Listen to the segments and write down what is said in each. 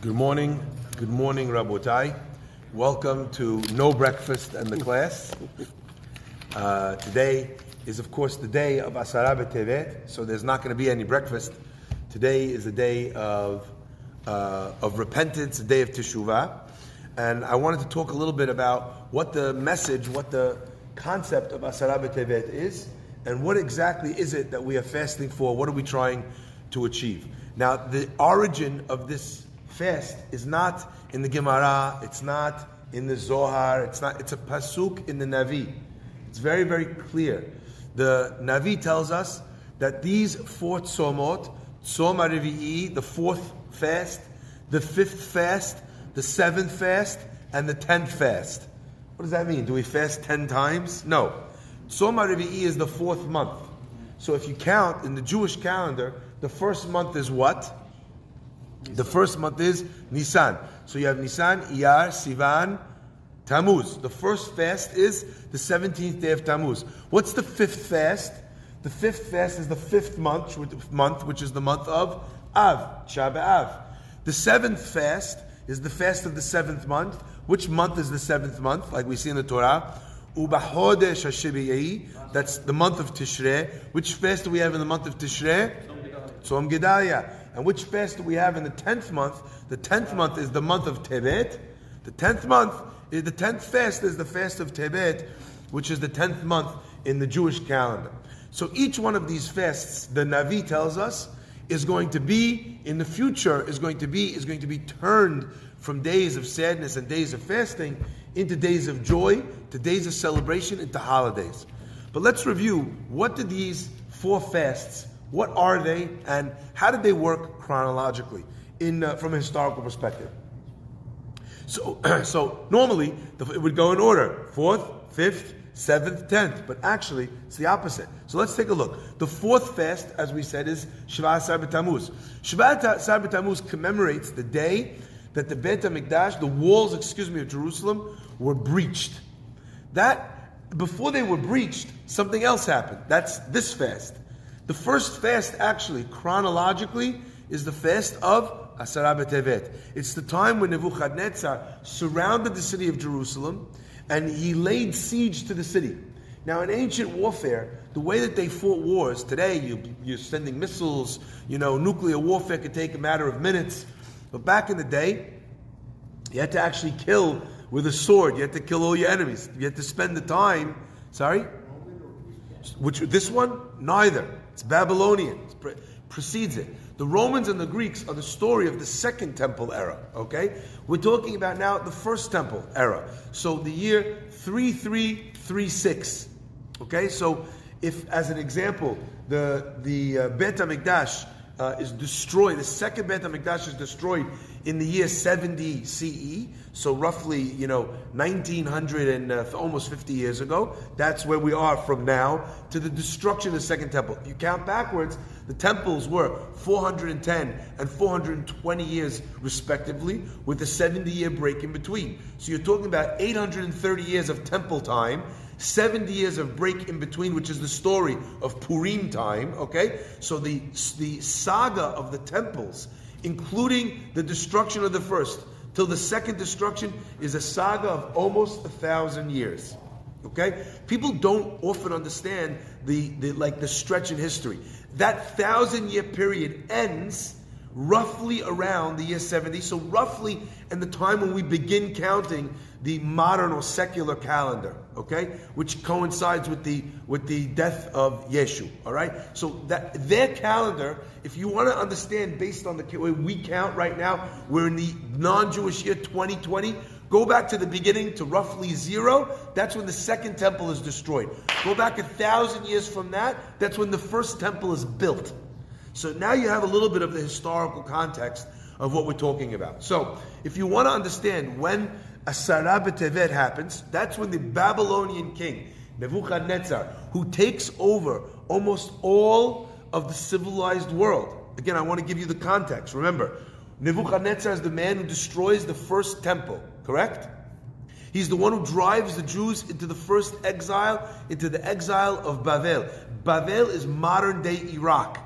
Good morning. Good morning, Rabotai. Welcome to No Breakfast and the class. Uh, today is, of course, the day of Asara B'Tevet, so there's not going to be any breakfast. Today is a day of, uh, of repentance, a day of Teshuvah. And I wanted to talk a little bit about what the message, what the concept of Asara B'Tevet is, and what exactly is it that we are fasting for? What are we trying to achieve? Now, the origin of this fast is not in the Gemara, it's not in the Zohar, it's not, it's a pasuk in the Navi. It's very, very clear. The Navi tells us that these four tzomot, Tzom HaRevi'i, the fourth fast, the fifth fast, the seventh fast, and the tenth fast. What does that mean? Do we fast ten times? No. Tzom HaRevi'i is the fourth month. So if you count in the Jewish calendar, the first month is what? The first month is Nisan. So you have Nisan, Iyar, Sivan, Tammuz. The first fast is the 17th day of Tammuz. What's the fifth fast? The fifth fast is the fifth month, month which is the month of Av, Av. The seventh fast is the fast of the seventh month. Which month is the seventh month? Like we see in the Torah. That's the month of Tishrei. Which fast do we have in the month of Tishrei? Tzom Gedalia. And which fast do we have in the tenth month? The tenth month is the month of Tebet. The tenth month, eh, the tenth fast is the fast of Tebet, which is the tenth month in the Jewish calendar. So each one of these fasts, the Navi tells us, is going to be in the future is going to be is going to be turned from days of sadness and days of fasting into days of joy, to days of celebration, into holidays. But let's review what did these four fasts what are they, and how did they work chronologically in uh, from a historical perspective? So, so normally it would go in order: fourth, fifth, seventh, tenth. But actually, it's the opposite. So let's take a look. The fourth fast, as we said, is Shvat Asar Tammuz. Shvat Asar Tammuz commemorates the day that the Beit Hamikdash, the walls, excuse me, of Jerusalem, were breached. That before they were breached, something else happened. That's this fast. The first fast, actually, chronologically, is the fast of Asara B'Tevet. It's the time when Nebuchadnezzar surrounded the city of Jerusalem and he laid siege to the city. Now, in ancient warfare, the way that they fought wars, today you, you're sending missiles, you know, nuclear warfare could take a matter of minutes. But back in the day, you had to actually kill with a sword. You had to kill all your enemies. You had to spend the time. Sorry? Which this one? Neither. It's Babylonian. It pre- precedes it. The Romans and the Greeks are the story of the Second Temple era. Okay, we're talking about now the First Temple era. So the year three three three six. Okay, so if, as an example, the the uh, Bet Hamikdash uh, is destroyed, the second Bet Hamikdash is destroyed in the year 70 CE, so roughly, you know, 1900 and uh, almost 50 years ago. That's where we are from now to the destruction of the Second Temple. If you count backwards, the temples were 410 and 420 years respectively, with a 70 year break in between. So you're talking about 830 years of temple time 70 years of break in between, which is the story of Purim time, okay? So the, the saga of the temples including the destruction of the first, till the second destruction is a saga of almost a thousand years. Okay? People don't often understand the, the like the stretch in history. That thousand year period ends roughly around the year 70, so roughly in the time when we begin counting the modern or secular calendar, okay, which coincides with the with the death of Yeshu. All right, so that their calendar, if you want to understand based on the way we count right now, we're in the non-Jewish year 2020. Go back to the beginning to roughly zero. That's when the second temple is destroyed. Go back a thousand years from that. That's when the first temple is built. So now you have a little bit of the historical context of what we're talking about. So if you want to understand when Asara B'Tevet happens, that's when the Babylonian king, Nebuchadnezzar, who takes over almost all of the civilized world. Again, I want to give you the context. Remember, Nebuchadnezzar is the man who destroys the first temple, correct? He's the one who drives the Jews into the first exile, into the exile of Babel. Babel is modern day Iraq.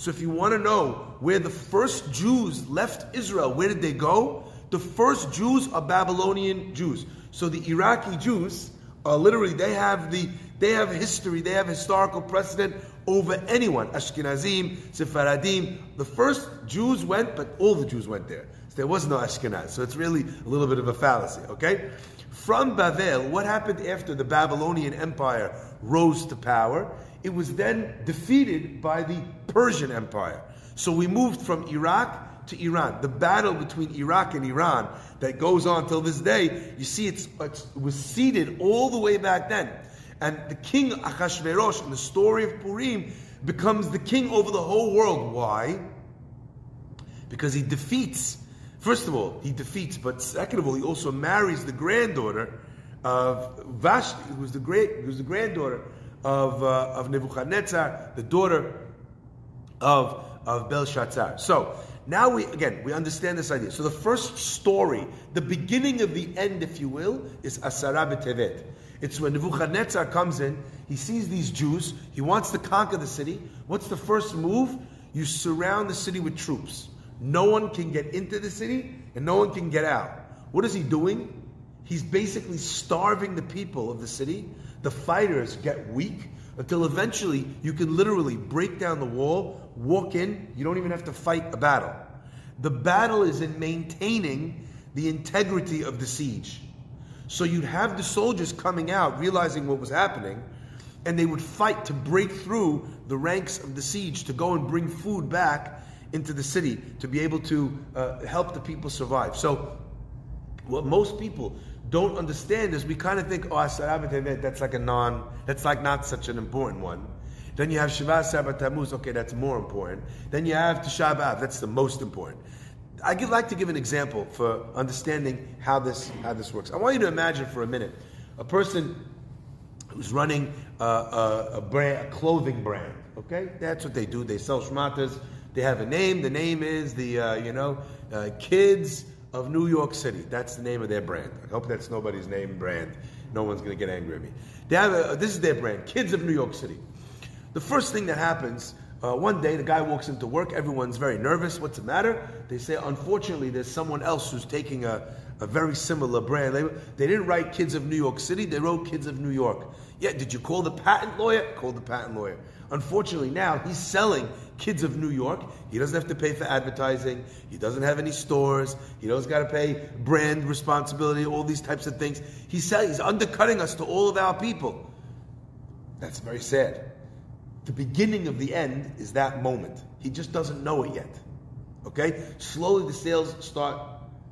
So if you want to know where the first Jews left Israel, where did they go? The first Jews are Babylonian Jews. So the Iraqi Jews are literally they have the they have history, they have historical precedent over anyone. Ashkenazim, Sephardim. The first Jews went, but all the Jews went there. So there was no Ashkenaz. So it's really a little bit of a fallacy, okay? From Babel, what happened after the Babylonian Empire rose to power? It was then defeated by the Persian Empire. So we moved from Iraq to Iran. The battle between Iraq and Iran that goes on till this day, you see it's, it was seeded all the way back then. And the king Achashverosh in the story of Purim becomes the king over the whole world. Why? Because he defeats, first of all, he defeats, but second of all, he also marries the granddaughter of Vashti, who's the great, who's the granddaughter of, uh, of Nebuchadnezzar, the daughter of, of Belshazzar. So, now we, again, we understand this idea. So the first story, the beginning of the end, if you will, is Asara B'Tevet. It's when Nebuchadnezzar comes in, he sees these Jews, he wants to conquer the city. What's the first move? You surround the city with troops. No one can get into the city and no one can get out. What is he doing? He's basically starving the people of the city. The fighters get weak until eventually you can literally break down the wall, walk in, you don't even have to fight a battle. The battle is in maintaining the integrity of the siege. So you'd have the soldiers coming out, realizing what was happening, and they would fight to break through the ranks of the siege to go and bring food back into the city to be able to uh, help the people survive. So, what most people don't understand is we kind of think, oh, that's like a non, that's like not such an important one. Then you have Shiva Sabat Tammuz, okay, that's more important. Then you have Tisha B'Av, that's the most important. I'd like to give an example for understanding how this how this works. I want you to imagine for a minute a person who's running a, a, a brand, a clothing brand. Okay, that's what they do. They sell shmatas. They have a name. The name is the uh, you know uh, Kids of New York City. That's the name of their brand. I hope that's nobody's name brand. No one's going to get angry at me. They have a, this is their brand, Kids of New York City. The first thing that happens uh, one day, the guy walks into work. Everyone's very nervous. What's the matter? They say, unfortunately, there's someone else who's taking a, a very similar brand. They, they didn't write Kids of New York City, they wrote Kids of New York. Yeah, did you call the patent lawyer? Call the patent lawyer. Unfortunately, now he's selling Kids of New York. He doesn't have to pay for advertising. He doesn't have any stores. He doesn't got to pay brand responsibility, all these types of things. He's, selling, he's undercutting us to all of our people. That's very sad the beginning of the end is that moment. He just doesn't know it yet. Okay? Slowly the sales start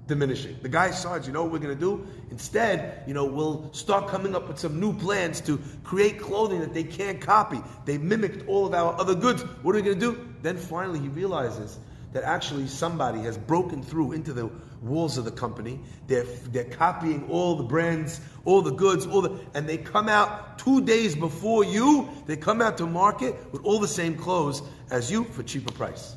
diminishing. The guy starts, you know what we're going to do? Instead, you know, we'll start coming up with some new plans to create clothing that they can't copy. They mimicked all of our other goods. What are we going to do? Then finally he realizes that actually somebody has broken through into the walls of the company. They're, they're copying all the brands, all the goods, all the, and they come out two days before you. They come out to market with all the same clothes as you for cheaper price.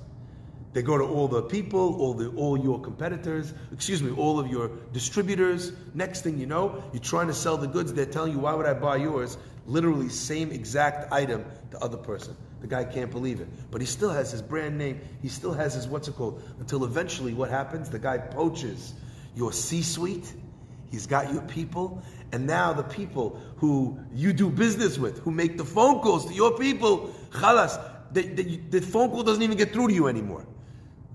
They go to all the people, all the all your competitors, excuse me, all of your distributors. Next thing you know, you're trying to sell the goods. They're telling you, "Why would I buy yours?" Literally, same exact item, the other person. The guy can't believe it. But he still has his brand name. He still has his what's it called? Until eventually what happens? The guy poaches your C suite. He's got your people. And now the people who you do business with, who make the phone calls to your people, chalas, the, the, the phone call doesn't even get through to you anymore.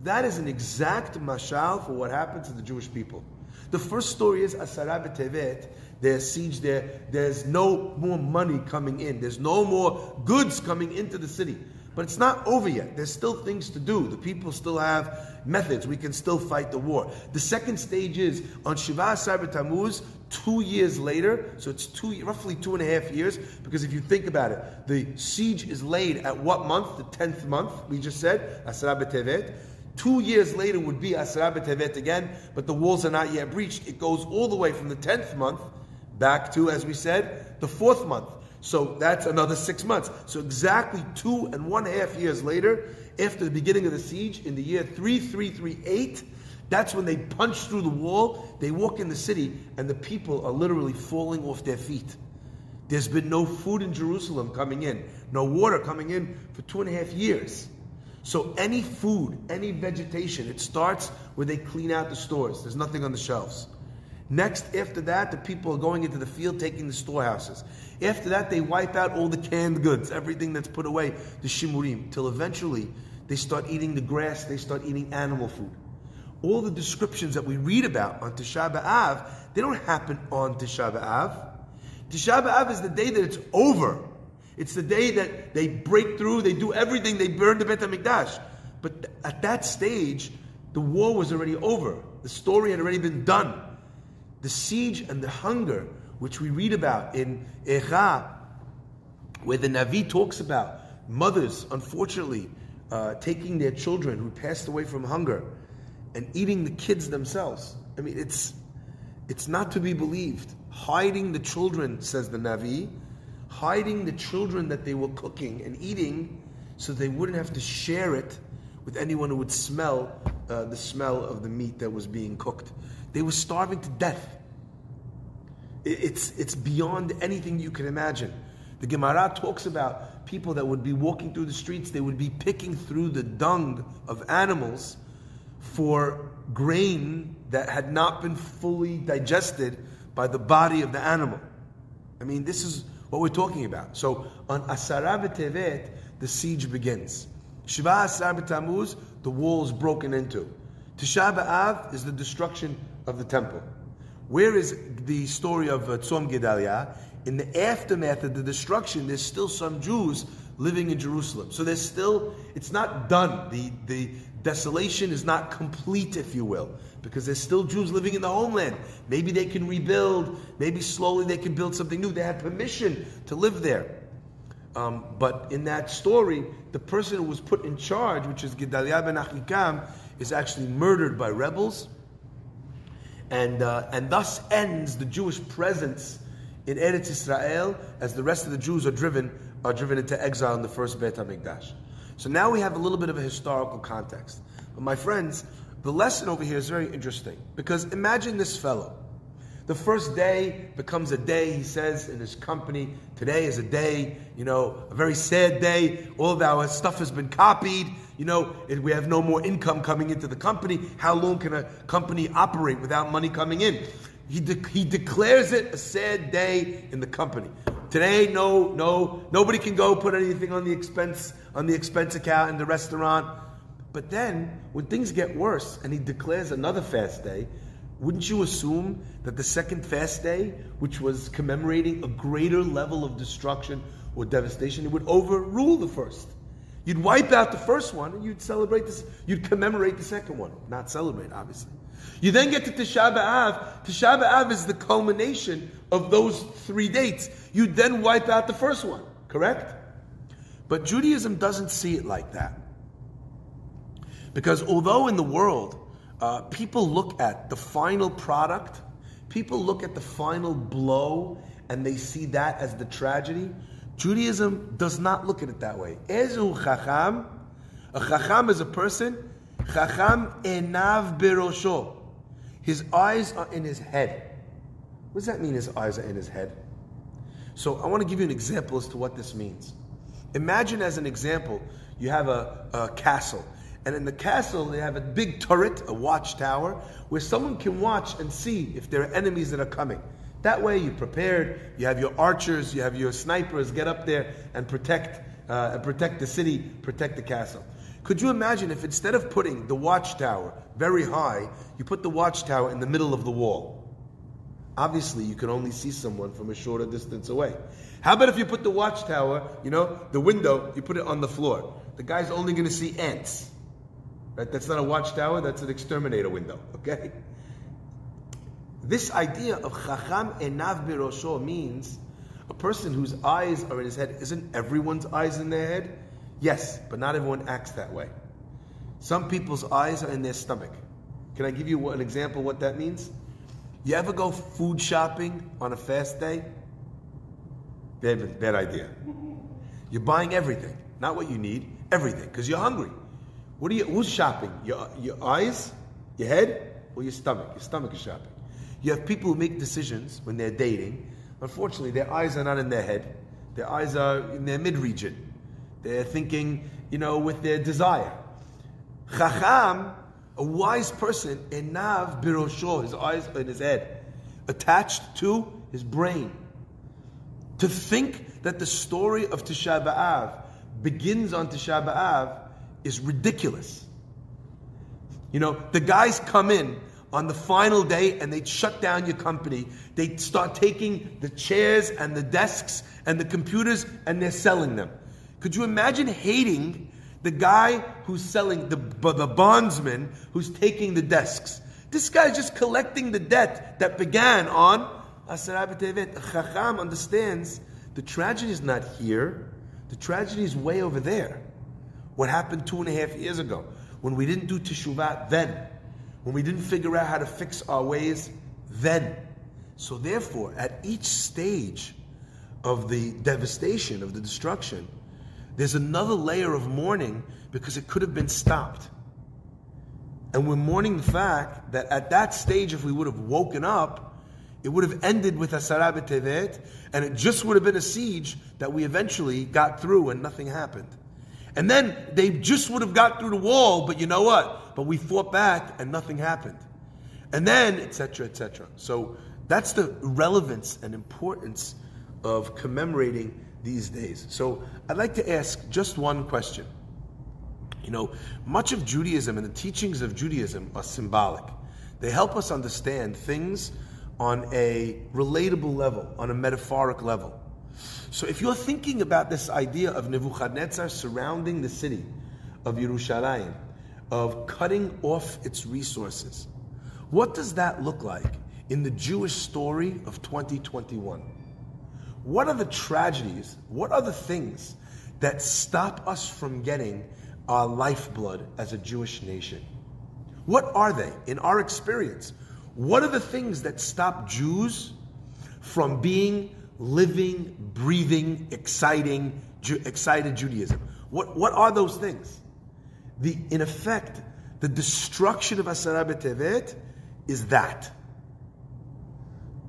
That is an exact mashal for what happened to the Jewish people. The first story is Asara B'Tevet, there's siege there. There's no more money coming in. There's no more goods coming into the city. But it's not over yet. There's still things to do. The people still have methods. We can still fight the war. The second stage is on Shiva Asar Tammuz, two years later. So it's two, roughly two and a half years. Because if you think about it, the siege is laid at what month? The tenth month. We just said Asar Tevet. Two years later would be Asar Tevet again, but the walls are not yet breached. It goes all the way from the tenth month back to, as we said, the fourth month. So that's another six months. So exactly two and one half years later, after the beginning of the siege, in the year 3338, that's when they punch through the wall, they walk in the city, and the people are literally falling off their feet. There's been no food in Jerusalem coming in, no water coming in for two and a half years. So any food, any vegetation, it starts where they clean out the stores. There's nothing on the shelves. Next, after that, the people are going into the field taking the storehouses. After that, they wipe out all the canned goods, everything that's put away, the shimurim, till eventually they start eating the grass, they start eating animal food. All the descriptions that we read about on Tisha B'Av, they don't happen on Tisha B'Av. Tisha B'Av is the day that it's over. It's the day that they break through, they do everything, they burn the Bet HaMikdash. But at that stage, the war was already over. The story had already been done. The siege and the hunger, which we read about in Echa, where the Navi talks about mothers, unfortunately, uh, taking their children who passed away from hunger and eating the kids themselves. I mean, it's it's not to be believed. Hiding the children, says the Navi, hiding the children that they were cooking and eating so they wouldn't have to share it with anyone who would smell uh, the smell of the meat that was being cooked. They were starving to death. It's, it's beyond anything you can imagine. The Gemara talks about people that would be walking through the streets, they would be picking through the dung of animals for grain that had not been fully digested by the body of the animal. I mean, this is what we're talking about. So on Asara B'Tevet, the siege begins. Shiva Asar B'Tamuz, the wall is broken into. Tisha B'Av is the destruction of the temple. Where is the story of uh, Tzom Gedalia? In the aftermath of the destruction, there's still some Jews living in Jerusalem. So there's still, it's not done. The, the desolation is not complete, if you will, because there's still Jews living in the homeland. Maybe they can rebuild, maybe slowly they can build something new. They had permission to live there. Um, but in that story, the person who was put in charge, which is Gedaliah ben Achikam, is actually murdered by rebels. And, uh, and thus ends the Jewish presence in Eretz Israel as the rest of the Jews are driven, are driven into exile in the first Beit HaMikdash. So now we have a little bit of a historical context. But my friends, the lesson over here is very interesting because imagine this fellow. The first day becomes a day, he says in his company. Today is a day, you know, a very sad day. All of our stuff has been copied. You know, we have no more income coming into the company. How long can a company operate without money coming in? He, de- he declares it a sad day in the company. Today, no, no, nobody can go put anything on the expense on the expense account in the restaurant. But then, when things get worse, and he declares another fast day, wouldn't you assume that the second fast day, which was commemorating a greater level of destruction or devastation, it would overrule the first? You'd wipe out the first one and you'd celebrate this, you'd commemorate the second one. Not celebrate, obviously. You then get to Tisha B'Av. Tisha B'Av is the culmination of those three dates. You then wipe out the first one, correct? But Judaism doesn't see it like that. Because although in the world, uh, people look at the final product, people look at the final blow, and they see that as the tragedy. Judaism does not look at it that way. Ezu chacham, a chacham is a person, chacham enav birosho. His eyes are in his head. What does that mean, his eyes are in his head? So I want to give you an example as to what this means. Imagine, as an example, you have a, a castle and in the castle, they have a big turret, a watchtower, where someone can watch and see if there are enemies that are coming. That way, you're prepared. You have your archers, you have your snipers. Get up there and protect, uh, and protect the city, protect the castle. Could you imagine if instead of putting the watchtower very high, you put the watchtower in the middle of the wall? Obviously, you can only see someone from a shorter distance away. How about if you put the watchtower, you know, the window, you put it on the floor? The guy's only going to see ants. Right? That's not a watchtower, that's an exterminator window. Okay? This idea of chacham enav birosho means a person whose eyes are in his head. Isn't everyone's eyes in their head? Yes, but not everyone acts that way. Some people's eyes are in their stomach. Can I give you an example what that means? You ever go food shopping on a fast day? Bad, bad idea. You're buying everything, not what you need, everything, because you're hungry. What are you, who's shopping? Your, your eyes, your head, or your stomach? Your stomach is shopping. You have people who make decisions when they're dating. Unfortunately, their eyes are not in their head. Their eyes are in their mid region. They're thinking you know, with their desire. Chacham, a wise person, enav birosho, his eyes in his head, attached to his brain. To think that the story of Tisha B'Av begins on Tisha B'Av is ridiculous. You know, the guys come in on the final day and they'd shut down your company. They'd start taking the chairs and the desks and the computers and they're selling them. Could you imagine hating the guy who's selling, the, the bondsman who's taking the desks? This guy is just collecting the debt that began on Asar Tevet. Chacham understands the tragedy is not here, the tragedy is way over there. What happened two and a half years ago when we didn't do teshuvah then when we didn't figure out how to fix our ways then. So, therefore, at each stage of the devastation, of the destruction, there's another layer of mourning because it could have been stopped. And we're mourning the fact that at that stage, if we would have woken up, it would have ended with Asara Tevet, and it just would have been a siege that we eventually got through and nothing happened. And then they just would have got through the wall, but you know what? But we fought back and nothing happened. And then, etc., etc. So that's the relevance and importance of commemorating these days. So I'd like to ask just one question. You know, much of Judaism and the teachings of Judaism are symbolic. They help us understand things on a relatable level, on a metaphoric level. So if you're thinking about this idea of Nebuchadnezzar surrounding the city of Yerushalayim, of cutting off its resources, what does that look like in the Jewish story of 2021? What are the tragedies? What are the things that stop us from getting our lifeblood as a Jewish nation? What are they in our experience? What are the things that stop Jews from being living, breathing, exciting, Ju- excited Judaism. What, what are those things? The, in effect, the destruction of Asara B'Tevet is that.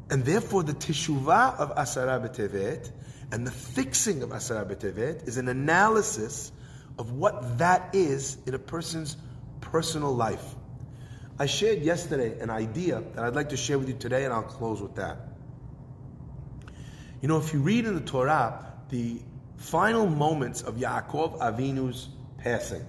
And therefore, the teshuvah of Asara B'Tevet and the fixing of Asara B'Tevet is an analysis of what that is in a person's personal life. I shared yesterday an idea that I'd like to share with you today, and I'll close with that. You know, if you read in the Torah the final moments of Yaakov Avinu's passing,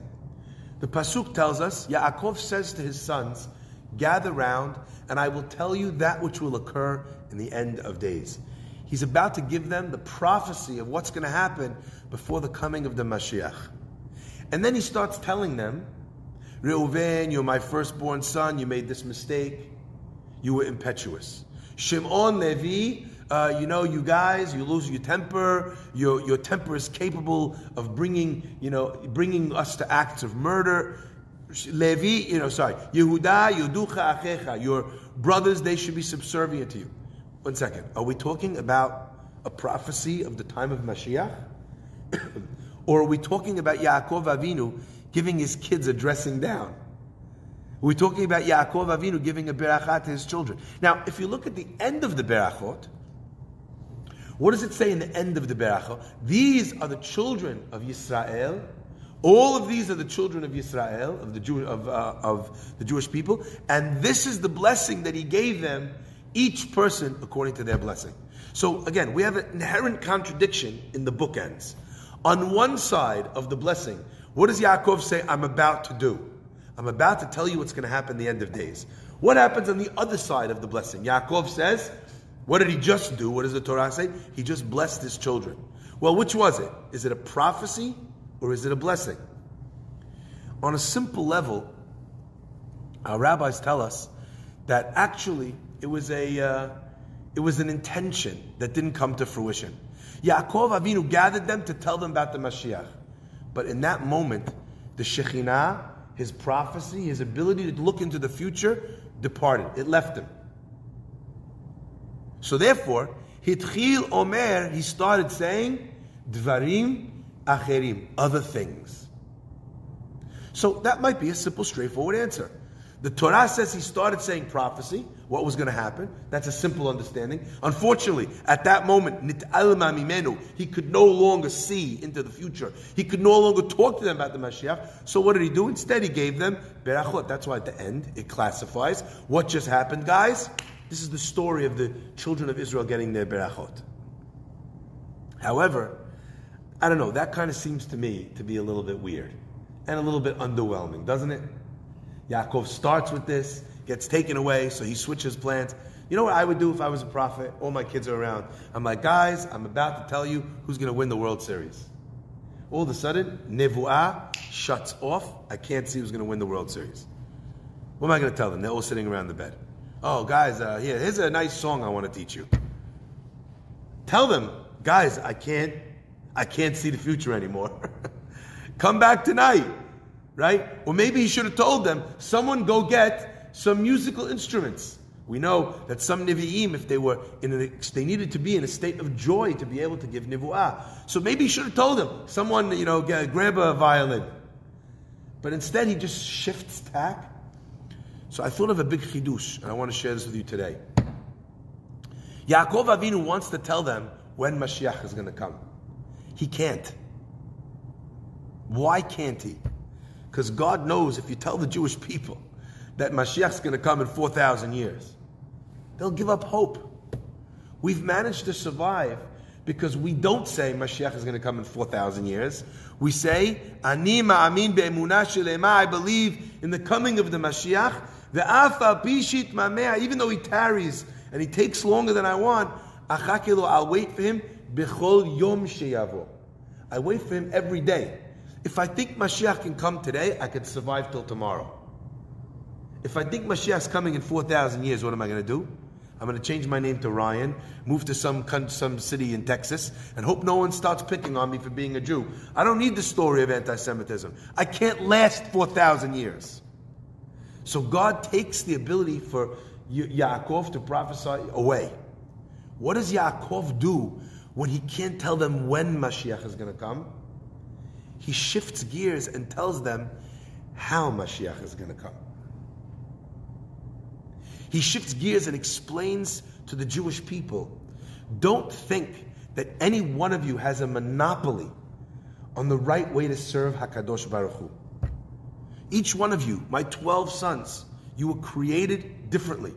the Pasuk tells us, Yaakov says to his sons, Gather round, and I will tell you that which will occur in the end of days. He's about to give them the prophecy of what's going to happen before the coming of the Mashiach. And then he starts telling them, Reuven, you're my firstborn son, you made this mistake, you were impetuous. Shimon Levi, uh, you know, you guys, you lose your temper. Your, your temper is capable of bringing, you know, bringing us to acts of murder. Levi, you know, sorry, Yehuda, Yehuducha Achecha, your brothers, they should be subservient to you. One second. Are we talking about a prophecy of the time of Mashiach? or are we talking about Yaakov Avinu giving his kids a dressing down? We're talking about Yaakov Avinu giving a berachah to his children. Now, if you look at the end of the berachot, what does it say in the end of the Beracha? These are the children of Yisrael. All of these are the children of Israel, of the, Jew, of, uh, of the Jewish people, and this is the blessing that He gave them, each person according to their blessing. So again, we have an inherent contradiction in the bookends. On one side of the blessing, what does Yaakov say? I'm about to do. I'm about to tell you what's going to happen in the end of days. What happens on the other side of the blessing? Yaakov says, what did he just do? What does the Torah say? He just blessed his children. Well, which was it? Is it a prophecy or is it a blessing? On a simple level, our rabbis tell us that actually it was a uh, it was an intention that didn't come to fruition. Yaakov Avinu gathered them to tell them about the Mashiach, but in that moment, the Shekhinah, his prophecy, his ability to look into the future, departed. It left him. So therefore, Hitchil Omer, he started saying, Dvarim Acherim, other things. So that might be a simple, straightforward answer. The Torah says he started saying prophecy, what was going to happen. That's a simple understanding. Unfortunately, at that moment, he could no longer see into the future. He could no longer talk to them about the Mashiach. So what did he do? Instead, he gave them berachot. That's why at the end it classifies what just happened, guys. This is the story of the children of Israel getting their berachot. However, I don't know. That kind of seems to me to be a little bit weird and a little bit underwhelming, doesn't it? Yaakov starts with this, gets taken away, so he switches plans. You know what I would do if I was a prophet? All my kids are around. I'm like, guys, I'm about to tell you who's going to win the World Series. All of a sudden, Nevuah shuts off. I can't see who's going to win the World Series. What am I going to tell them? They're all sitting around the bed. Oh, guys, uh, here, here's a nice song I want to teach you. Tell them, guys, I can't, I can't see the future anymore. Come back tonight right? Or maybe he should have told them, someone go get some musical instruments. We know that some Nivi'im, if they were in a, they needed to be in a state of joy to be able to give Nivu'ah. So maybe he should have told them, someone, you know, get, grab a violin. But instead he just shifts tack. So I thought of a big chidush, and I want to share this with you today. Yaakov Avinu wants to tell them when Mashiach is going to come. He can't. Why can't he? Because God knows if you tell the Jewish people that Mashiach's going to come in 4,000 years, they'll give up hope. We've managed to survive because we don't say Mashiach is going to come in 4,000 years. We say, Ani ma'amin be'emunah I believe in the coming of the Mashiach. Ve'afa bishit mamea, even though he tarries and he takes longer than I want, I'll wait for him, bechol yom sheyavo. I wait for him every day. If I think Mashiach can come today, I can survive till tomorrow. If I think Mashiach's coming in 4,000 years, what am I going to do? I'm going to change my name to Ryan, move to some, some city in Texas, and hope no one starts picking on me for being a Jew. I don't need the story of anti Semitism. I can't last 4,000 years. So God takes the ability for Yaakov to prophesy away. What does Yaakov do when he can't tell them when Mashiach is going to come? he shifts gears and tells them how Mashiach is going to come. He shifts gears and explains to the Jewish people don't think that any one of you has a monopoly on the right way to serve Hakadosh Baruch Hu. Each one of you, my 12 sons, you were created differently.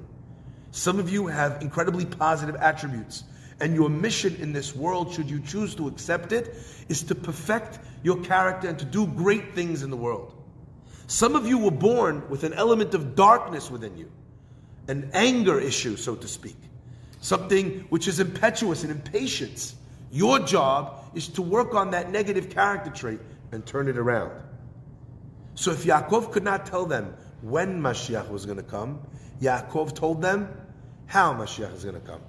Some of you have incredibly positive attributes. And your mission in this world, should you choose to accept it, is to perfect your character and to do great things in the world. Some of you were born with an element of darkness within you, an anger issue, so to speak, something which is impetuous and impatience. Your job is to work on that negative character trait and turn it around. So if Yaakov could not tell them when Mashiach was going to come, Yaakov told them how Mashiach is going to come.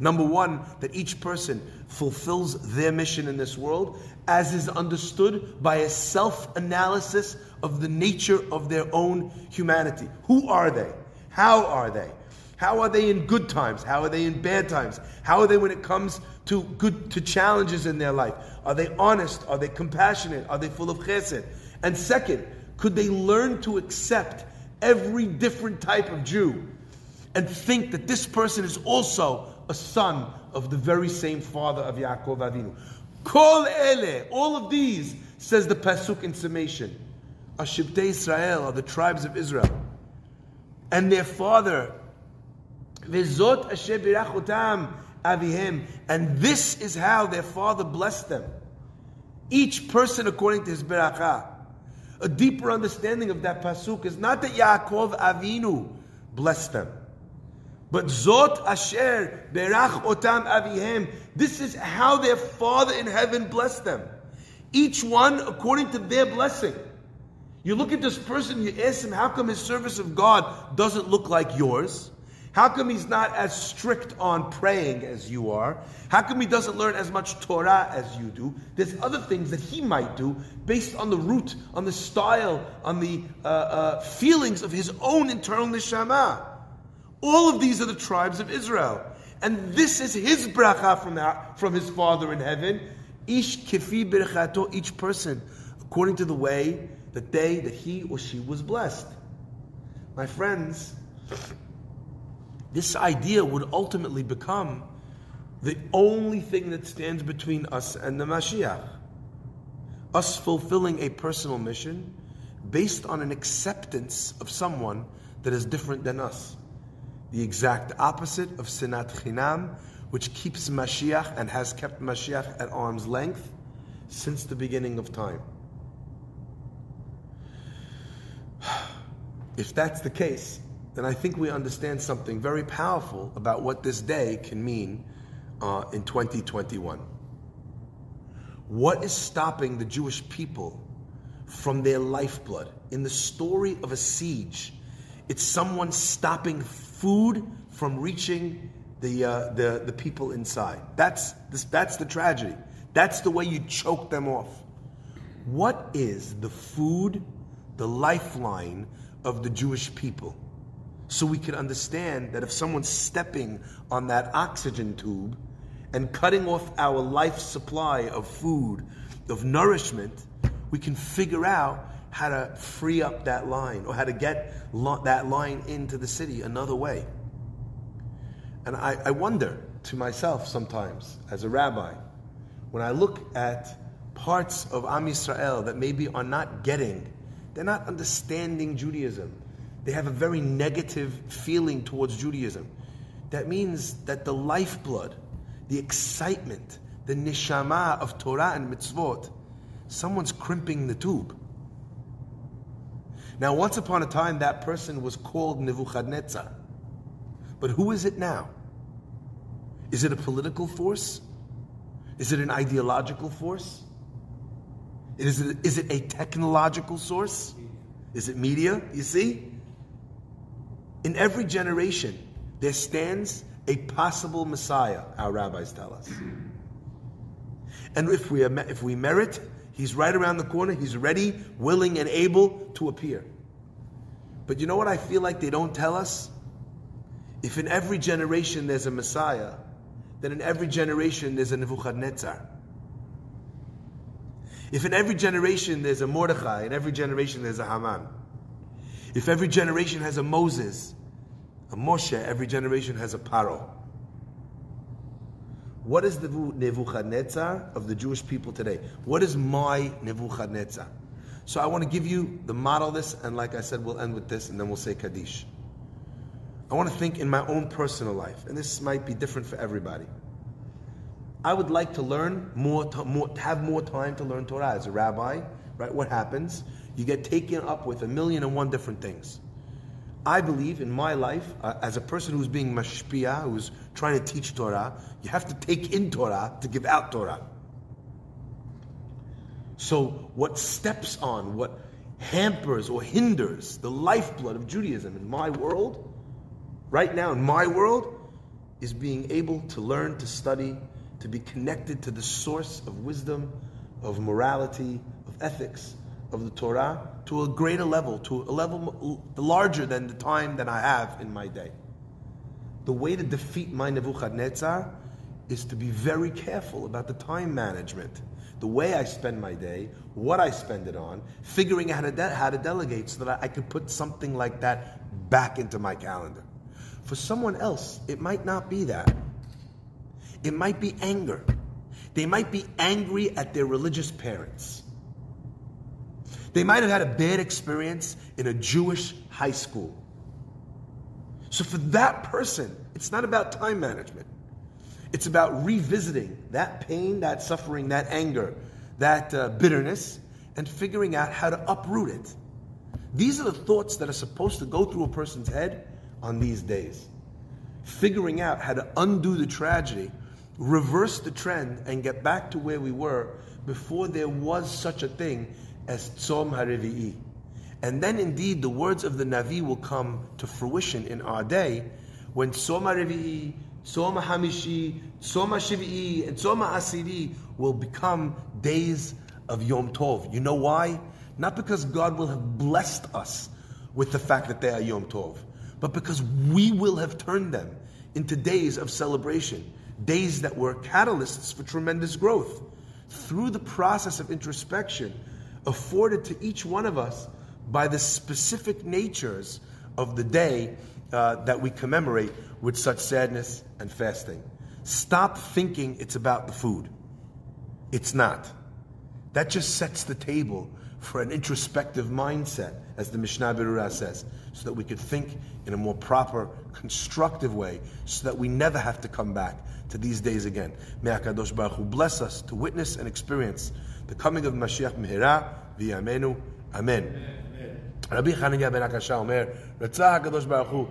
Number one, that each person fulfills their mission in this world as is understood by a self analysis of the nature of their own humanity. Who are they? How are they? How are they in good times? How are they in bad times? How are they when it comes to good to challenges in their life? Are they honest? Are they compassionate? Are they full of chesed? And second, could they learn to accept every different type of Jew and think that this person is also a son of the very same father of Yaakov Avinu. Kol ele, all of these, says the pasuk in summation, are Shibtei Israel, are the tribes of Israel, and their father, Vezot asher birachotam avihem, and this is how their father blessed them. Each person according to his beracha. A deeper understanding of that pasuk is not that Yaakov Avinu blessed them. But Zot Asher Berach Otam Avihem. This is how their Father in heaven blessed them. Each one according to their blessing. You look at this person, you ask him, how come his service of God doesn't look like yours? How come he's not as strict on praying as you are? How come he doesn't learn as much Torah as you do? There's other things that he might do based on the root, on the style, on the uh, uh, feelings of his own internal neshama. All of these are the tribes of Israel. And this is his bracha from, from his Father in heaven. Ish kifi berchato, each person, according to the way that they, that he or she was blessed. my friends, this idea would ultimately become the only thing that stands between us and the Mashiach. Us fulfilling a personal mission based on an acceptance of someone that is different than us. The exact opposite of Sinat Chinam, which keeps Mashiach and has kept Mashiach at arm's length since the beginning of time. If that's the case, then I think we understand something very powerful about what this day can mean uh, in 2021. What is stopping the Jewish people from their lifeblood? In the story of a siege, it's someone stopping food from reaching the, uh, the, the people inside. That's, this, that's the tragedy. That's the way you choke them off. What is the food, the lifeline of the Jewish people? So we can understand that if someone's stepping on that oxygen tube and cutting off our life supply of food, of nourishment, we can figure out how to free up that line or how to get lo- that line into the city another way. And I, I wonder to myself sometimes, as a rabbi, when I look at parts of Am Yisrael that maybe are not getting, they're not understanding Judaism. They have a very negative feeling towards Judaism. That means that the lifeblood, the excitement, the neshama of Torah and mitzvot, someone's crimping the tube. Now, once upon a time, that person was called Nebuchadnezzar. But who is it now? Is it a political force? Is it an ideological force? Is it, is it a technological source? Is it media? You see? In every generation, there stands a possible Messiah, our rabbis tell us. And if we, if we merit, he's right around the corner, he's ready, willing, and able to appear. But you know what I feel like they don't tell us? If in every generation there's a Messiah, then in every generation there's a Nebuchadnezzar. If in every generation there's a Mordechai, in every generation there's a Haman. If every generation has a Moses, a Moshe, every generation has a Paro. What is the Nebuchadnezzar of the Jewish people today? What is my Nebuchadnezzar? So I want to give you the model of this, and like I said, we'll end with this, and then we'll say Kaddish. I want to think in my own personal life, and this might be different for everybody. I would like to learn more, to, more have more time to learn Torah as a rabbi. Right? What happens? You get taken up with a million and one different things. I believe in my life, uh, as a person who's being mashpia, who's trying to teach Torah, you have to take in Torah to give out Torah. So, what steps on, what hampers or hinders the lifeblood of Judaism in my world, right now in my world, is being able to learn to study to be connected to the source of wisdom, of morality, of ethics, of the Torah to a greater level, to a level larger than the time that I have in my day. The way to defeat my Nebuchadnezzar is to be very careful about the time management, the way I spend my day, what I spend it on, figuring out how to, de- how to delegate so that I, I can put something like that back into my calendar. For someone else, it might not be that. It might be anger. They might be angry at their religious parents. They might have had a bad experience in a Jewish high school. So for that person, it's not about time management. It's about revisiting that pain, that suffering, that anger, that uh, bitterness, and figuring out how to uproot it. These are the thoughts that are supposed to go through a person's head on these days. Figuring out how to undo the tragedy reverse the trend and get back to where we were before there was such a thing as Tzom HaRevi'i. And then indeed the words of the Navi will come to fruition in our day when Tzom HaRevi'i, Tzom HaHamishi, Tzom HaShivi'i, and Tzom HaAsiri will become days of Yom Tov. You know why? Not because God will have blessed us with the fact that they are Yom Tov, but because we will have turned them into days of celebration days that were catalysts for tremendous growth. Through the process of introspection afforded to each one of us by the specific natures of the day uh, that we commemorate with such sadness and fasting. Stop thinking it's about the food. It's not. That just sets the table for an introspective mindset, as the Mishnah Berurah says, so that we could think in a more proper, constructive way, so that we never have to come back to these days again. May HaKadosh Baruch Hu bless us to witness and experience the coming of Mashiach Mehira v'yamenu. Amen. Rabbi Chananya ben Akashya Omer, Ratzah HaKadosh Baruch Hu,